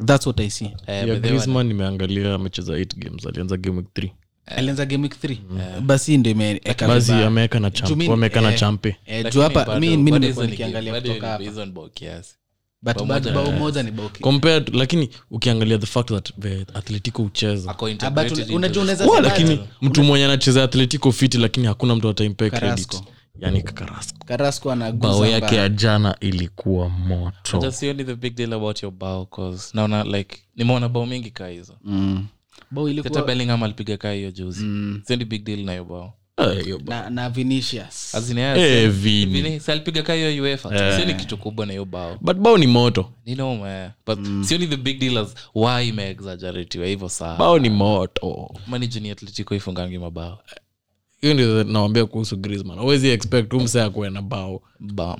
Thats what i see. Eh, Griezmann nimeangalia amecheza 8 games. Alianza game week 3 alianza game week 3 basi ndio imeeka basi vibaya. ameweka na Juu champ mi- wameweka na eh, champe. Eh, juu hapa mi nimekuwa nikiangalia kutoka hapa. ni bao kiasi. but bao bao moja ni bao ki- compared lakini ukiangalia the fact that the atletico hucheza. Ah, but into unajua unaweza Wa, sema lakini mtu mwenye anacheza atletico fiti lakini hakuna mtu ataimpe credit. Carrasco. Yani karasco. Carrasco bao yake ya jana ilikuwa moto. Just see only the big deal about your bao cause naona like nimeona bao mingi kaa hizo. Mm. bao ilikuwa bellingham alipiga kaa hiyo juzi. Sio ni big deal na hiyo bao. Eh, na, na vinicius. As in, yeah, Eh, hiyo uefa sio ni kitu kubwa na hiyo bao. But bao ni moto. Ni but sio ni the big deal as why imeexaggeratiwa hivyo saa bao ni moto. Maniji atletico ifungangi mabao hiyo ndio nawambia kuhusu Griezmann. Huwezi expect umse akuwe na bao. Ba-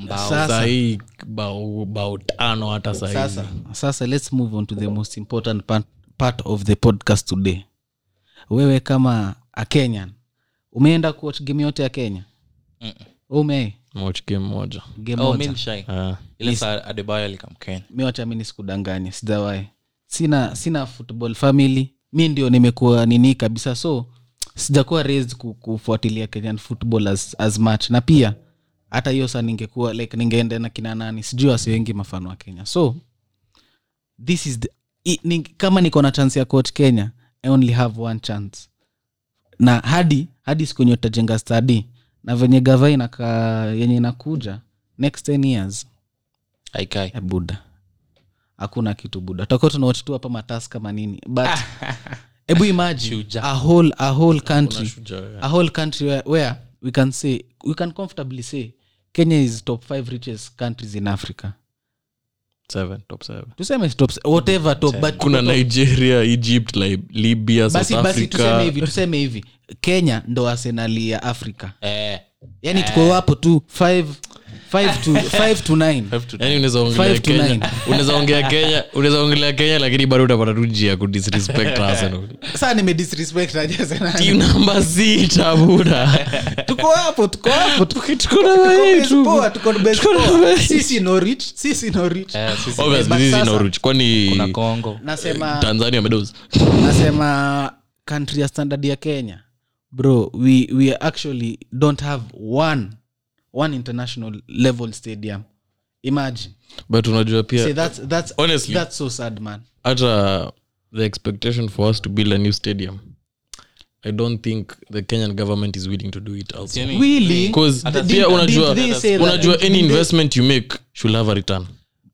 sahii bao, bao tano hata sasa sasa let's move on to the most important part, part of the podcast today. Wewe kama a kenyan umeenda kuwatch game yote ya kenya? Ume? Watch game moja. Game oh, moja. mi ni shy. Ah. ile saa adebayo alikamkenya mi wacha mi nisikudanganye sijawahi. Sina sina football family. Mi ndio nimekuwa nini kabisa so sijakuwa raised kufuatilia kenyan football as, as much. Na pia hata hiyo saa ningekuwa like ningeenda na kina nani sijui wasi wengi mafano wa kenya. So this is the, i, ni, kama niko na chance ya coach kenya i only have one chance. Na hadi hadi siku enye utajenga stadi na venye gava inaka yenye inakuja next 10 years aikai Eh, buda hakuna kitu buda tutakuwa tunawatch hapa matas kama nini but hebu imagine a whole, a whole country. shujaa, a whole country where, where we can say we can comfortably say kenya is top five richest countries in africa. Seven, top seven. tuseme top whatever top but kuna nigeria egypt Lib- libya south basi basi tuseme hivi tuseme hivi. Kenya ndo arsenali ya africa. Eh, yani tuko hapo tu five, five to, five to nine. Have to yani unaweza ongelea Five to kenya. nine. kenya unaweza ongelea kenya lakini bado utapata tu njia ya kudisrespect arsenal. Saa nimedisrespect aje Arsenal. team namba sita buda. Tuko hapo tuko hapo. Nasema country ya standard ya kenya. Bro we, we actually don't have one one international level stadium. Imagine. But unajua pia See, that's, that's, honestly- that's so sad man. Hata the expectation for us to build a new stadium i don't think the kenyan government is willing to do it also really? Because pia unajua unajua any investment you make should have a return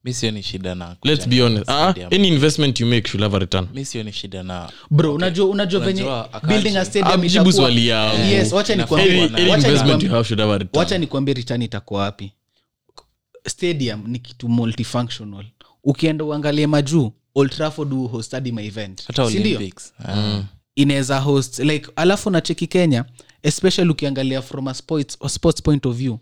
mi sioni shida na let's be honest. any investment you make should have a return. Mi sioni shida na bro unajua unajua venye building a stadium itakuwa- swali yao. yes wacha nikwambie. Any, Wacha any wacha investment you have should have a return. Wacha nikwambie return itakuwa wapi. Stadium ni kitu multifunctional. Ukienda uangalie majuu old trafford hostadi my event. Sindio Ah. inaweza host like alafu nacheki kenya especially ukiangalia from a sports, a sports point of view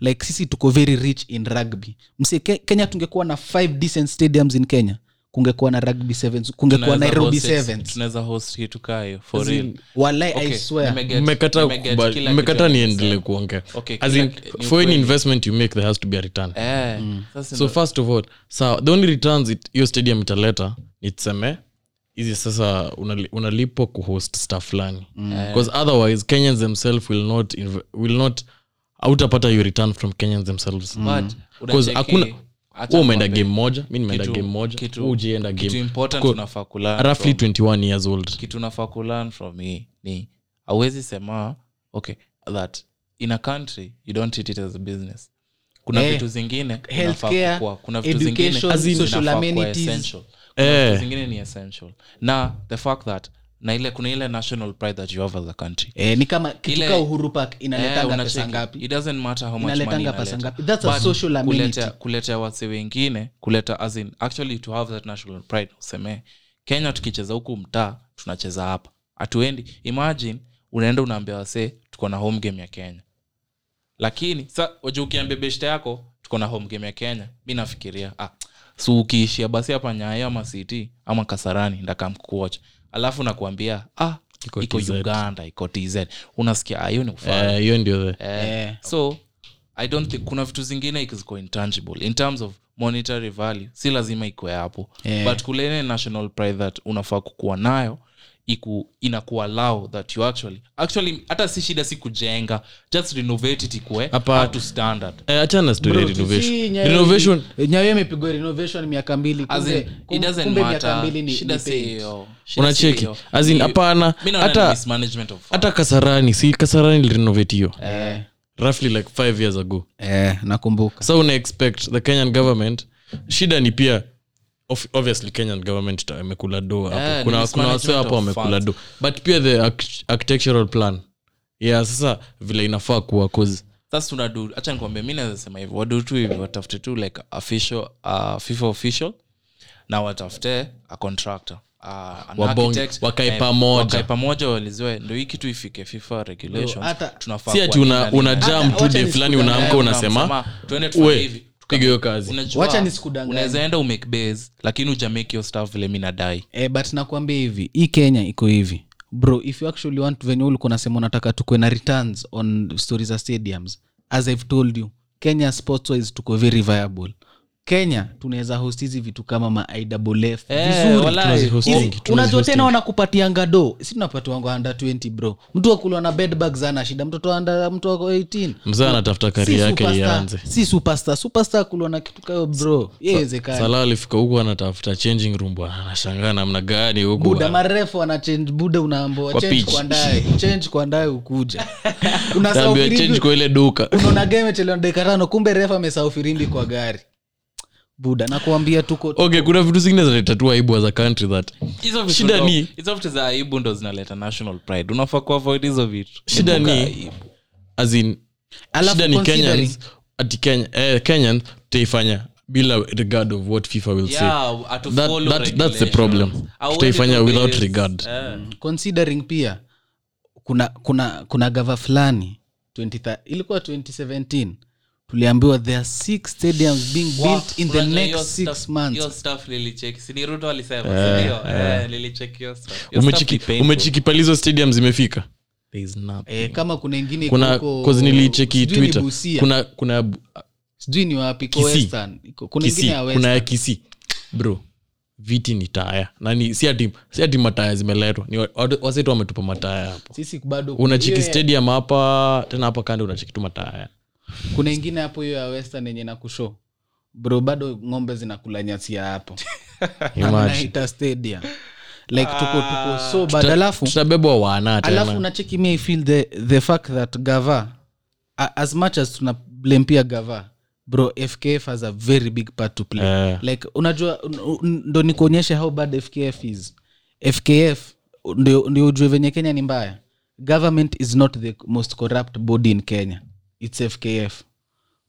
like sisi tuko very rich in rugby. Msi ke, kenya tungekuwa na five decent stadiums in kenya kungekuwa na rugby sevens kungekuwa nairobi host niendele kuongea. For any investment you make there has to be a return. Eh, mm. so first of all sawa the only returns it- hiyo stadium italeta ni tuseme hizi sasa unali- unalipwa kuhost staff fulani. Because otherwise kenyans themselves will not inv- will not autapata hiyo return from kenyans themselves. But, hakuna acha umeenda game moja mi nimeenda game moja. ujienda wewe hujaenda kitu game. important Ko- tunafaa kulearn roughly from- 21 years old. kitu nafaa kulearn from hii ni awezi sema okay that in a country you don't treat it as a business. Kuna Eh, vitu zingine unafaa kuna vitu zingine zinafaa social kuwa amenities. essential. Kuna Eh. vitu zingine ni essential. Na the fact that na ile kuna ile national pride that you have as a country. Eh, ni kama kituka uhuru park Eh, inaletanga pesa ngapi? It doesn't matter how much Inaletanga pesa ngapi? That's a social amenity. kuleta- kuleta wase wengine kuleta as in actually to have that national pride useme kenya tukicheza huku mtaa tunacheza hapa. Hatuendi. Imagine unaenda unaambia wase tuko na home game ya kenya. Lakini sa waje ukiambia beshte yako tuko na home game ya kenya. Mi nafikiria ah, so ukiishia basi hapa nyayo ama city ama kasarani ndakamkuocha alafu nakuambia ah, Iko iko uganda iko tz unasikia ah, hiyo ni Eh, hiyo ndio the Eh. so i don't think kuna vitu zingine ziko intangible. In terms of monetary value si lazima ikwe hapo. Yeah. but kulene national pride that unafaa kukuwa nayo iku inakuwa allow that you actually actually hata si shida si kujenga just renovate it ikue up to standard. Eh, achana story Bro, renovation. si Nyayo- renovation nyayo imepigwa renovation miaka mbili kumbe, in, kum- it doesn't kumbe miaka matter. mbili ni, Shida ni si hiyo. Unacheki as in hapana hata mismanagement of hata kasarani si kasarani ilirenovate hiyo. Eh, roughly like 5 years ago. Eh, nakumbuka. So una expect the kenyan government shida ni pia obviously kenyan government amekula do hapo. Eh, kuna, kuna mismanagement hapo wamekula do but pia the architectural plan. Yeah sasa vile inafaa kuwa cause sasa tunadu hacha nikwambia mi naweza sema hivi. Wadu tu hivi watafute tu like official uh, fifa official na watafute a contractor uh, wakae eh, pamoja. pamoja waliziwe ndo hii kitu ifike fifa regulations. Hata- tunafaa si ati una, una jam tu fulani unaamka Eh, unasema tuende. Piga hiyo kazi. Wacha nisikudanganye. unaweza enda umake base lakini ujamake your stuff vile mi nadai. Eh, but nakwambia hivi hii kenya iko hivi. Bro if you actually want venye ulikuwa nasema unataka tukwe na returns on stories za stadiums as i've told you kenya sports wise tuko very viable kenya tunaweza host hizi vitu kama ma iwf vizuri walai. Tunazihosting, Hizi- unajua tena wanakupatianga do si tunapatiwanga under 20 bro. Mtu akuliwa na bedbag ana shida. Mtoto anda mtu wako 18 mzee anatafuta Si kari yake ianze. Si superstar. Superstar kuliwa na kitu kayo bro. Yewezekani sala alifika huku anatafuta changing room bwana. Anashangaa namna gani huku buda marefu anachange buda unaambiwa change kwa change ukuja. Unasahau change kwa ile duka. Unaona game chelewa dakika tano kumbe refa amesaufirimbi kwa gari buda nakuambia tuko okay kuna vitu zingine zinaletatua aibu as a country that hizo Shida ndo- ni- hizo vitu za aibu ndo zinaleta national pride unafaa kuavoid hizo vitu shida ni aibu. as in Alafu shida ni kenyans ati kenya eh, kenyan tutaifanya bila regard of what fifa will say Yeah, hatu That- that- that's the problem. Tutaifanya without regard. Eh. considering pia kuna kuna kuna gava fulani 20 ilikuwa 2017 tuliambiwa there are six stadiums being Wow, built in the next six stuff- months? Eh, painful. umechikipalizo stadium zimefika? There eh, kama kuna ingine kuna nilicheki twitter. Kuna kuna sijui ni wapi iko Kisii. western. Iko- kuna ya kisi bro viti ni taya. Nani si ati si ati mataya zimeletwa. Ni wasetu wametupa mataya hapo. Sisi unachiki stadium hapa tena hapa kando unachiki tu mataya kuna ingine hapo hiyo ya western yenye na kusho bro bado ng'ombe zinakula nyasia hapo. Imagine. stadium. Like tuko tuko so bad. Alafu tutabebwa wana alafu tena unacheki me I feel the, the fact that gava as much as tuna blame pia gava bro fkf has a very big part to play. Yeah. like unajua un- un- ndo nikuonyeshe how bad fkf is. Fkf ndio ndio ujue venye kenya ni mbaya. Government is not the most corrupt body in kenya its fkf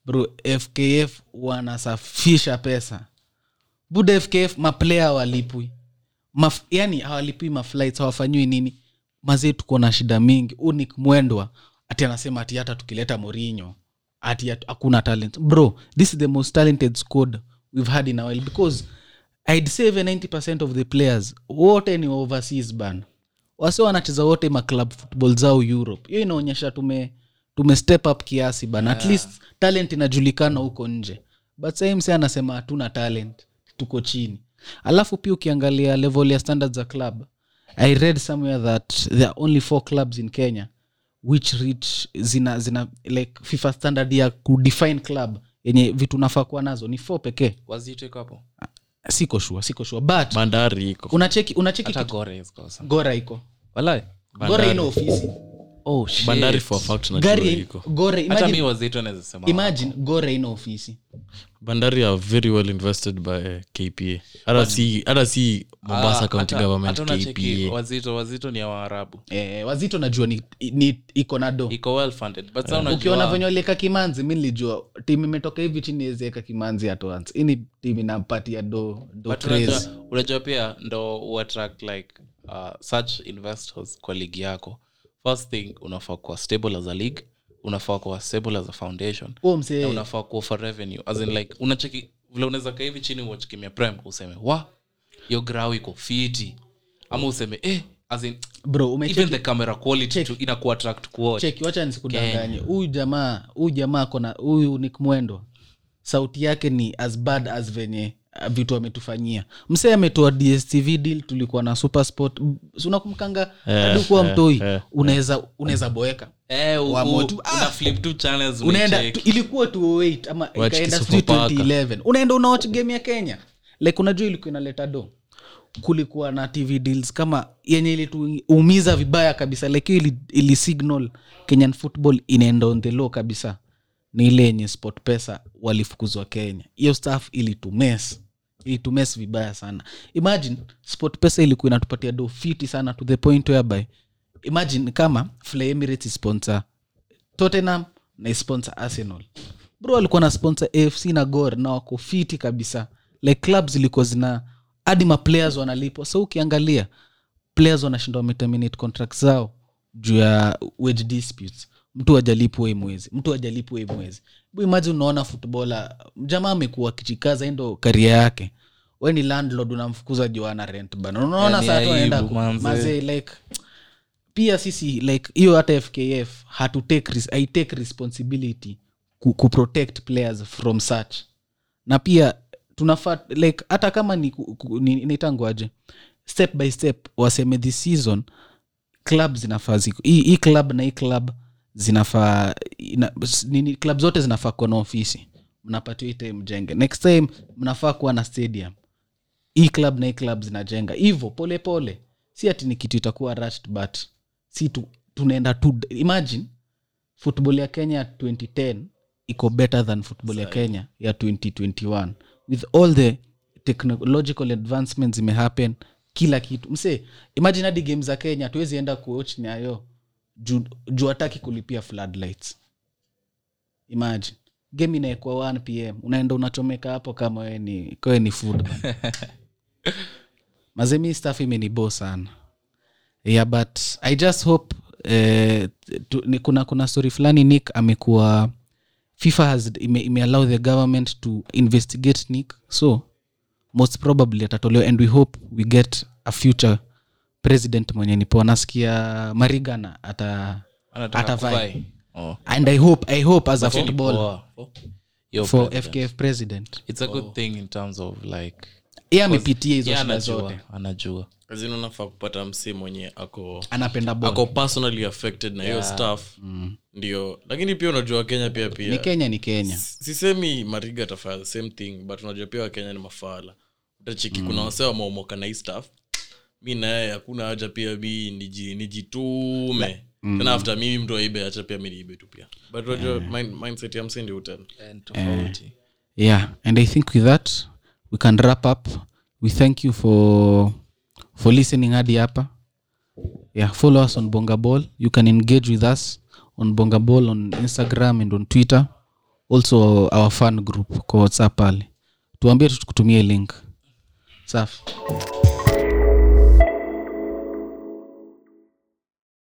bro fkf wanasafisha pesa. Buda fkf maplaya hawalipwi. Maf, yani hawalipwi maflights hawafanyiwi nini? Mazee tuko na shida mingi. Unik mwendwa ati anasema ati hata tukileta morinyo ati hakuna talent. Bro this is the most talented squad we've had in a while because i'd say 90 of the players wote ni overseas ban wase wanacheza wote maclub football zao europe. Hiyo inaonyesha tume tume step up kiasi bana at least talent inajulikana huko nje. But sahimse anasema hatuna talent tuko chini. Alafu pia ukiangalia level ya standards za club i read somewhere that there are only four clubs in kenya which reach zina zina like fifa standard ya kudefine club yenye vitu nafaa kuwa nazo. Ni four pekee. Iko siko shua siko shua but bandari iko. unacheki unacheki hata kitu- gora iko. Gora ina ofisi oh bandari for fact wazito naweza imagine gore ina ofisi. Bandari are very well invested by kpa hata si hata si mombasa Ah, county hata- government hata kpa wazito wazito ni waarabu. Eh, wazito najua ni, ni iko na do. Iko well funded but sasa ukiona venye walieka kimanzi mi nilijua timu imetoka hivi chini ezieka kimanzi at once. Ini timu inampatia do, unajua pia ndo uattract like uh, such investors kwa ligi yako first thing unafaa kuwa stable as a league unafaa kuwa stable as a foundation na unafaa kuwa for revenue as in like unacheki vile unaweza kaa hivi chini watch kimia prem useme wa yo grau iko fiti. Ama useme eh, as in, bro even the camera quality to inakuwa attract kuwatch. Check wacha nisikudanganye. Huyu jamaa huyu jamaa kona huyu Nick mwendo. Sauti yake ni as bad as venye vitu ametufanyia. Msee ametoa dstv deal tulikuwa na supersport unakumkanga adikuwa mtoi unaweza unaweza boeka. Eh, u- Wa u- motu. una flip tu channels unaenda ilikuwa 208 ama ikaenda Kisumu sijui Paka. 2011 unaenda unawach game ya kenya? Like unajua ilikuwa inaleta do kulikuwa na tv deals kama yenye ilituumiza vibaya kabisa. Like hiyo ili, ili signal kenyan football inaenda on the low kabisa ni ile yenye sport pesa walifukuzwa kenya. Hiyo staff ilitumes ilitumes vibaya sana. Imagine sport pesa ilikuwa inatupatia do fiti sana to the point whereby imagine kama Fly Emirates sponsor tottenham na sponsor arsenal. Bro alikuwa na sponsor afc na gor na wako fiti kabisa. Like clubs zilikuwa zina hadi maplayers wanalipwa. So ukiangalia players wanashinda wameterminate contract zao juu ya wage disputes mtu ajalipwa mwezi mtu ajalipwa mwezi. Imagine unaona futbola jamaa amekuwa kichikaza ndo karia yake. We ni landlord unamfukuza juu ana rent bana. Unaona Yani saa tu anaenda aibu, ku- manze. mazee like pia sisi like hiyo hata fkf hatu take I take responsibility ku, ku protect players from such. Na pia tunafaa like hata kama ni, ni naitangwaje step by step waseme this season club zinafaa ziko. Hii club na hii club zinafaa ina, nini club zote zinafaa kuwa na ofisi. Mnapatiwa hii time mjenge next time mnafaa kuwa na stadium. Hii club na hii club zinajenga. Hivo polepole si ati ni kitu itakuwa rushed but si tu, tunaenda tu imagine football ya kenya ya 2010 iko better than football ya kenya ya 2021 with all the technological advancements zimehappen kila kitu. Mse imagine hadi game za kenya tuwezi enda kuoch nyayo juu juu hataki kulipia floodlights. Imagine. Game inaekwa 1 pm unaenda unachomeka hapo kama we ni kawe ni food mazemi staff imenibo sana. Yeah but i just hope eh, tu, ni kuna kuna story fulani nick amekuwa fifa has ime, imeallow the government to investigate nick. So most probably atatolewa and we hope we get a future president mwenye nipo nasikia marigana ata atavai. Oh. and i hope i hope as a Lakini football poa. For fkf president. It's a good thing in terms of like ye amepitia hizo shida zote. anajua. Anajua unafaa kupata msi mwenye ako anapenda ako personally affected na hiyo staff. Ndio. Lakini pia unajua kenya pia pia. Ni kenya ni kenya. Sisemi mariga atafanya the same thing but unajua pia wakenya ni mafaala utachiki kuna wasee wameomoka na hii staff mi naye hakuna haja pia mi niji- nijitume. Tena after mimi mtu aibe acha pia mi niibe tu pia. But unajua mind- mindset ya msindi utena And tofauti. Yeah and i think with that we can wrap up. We thank you for for listening hadi hapa. Yeah follow us on bonga ball. You can engage with us on bonga ball on instagram and on twitter. Also our fan group kwa whatsapp pale. Tuambie tukutumie link. Safi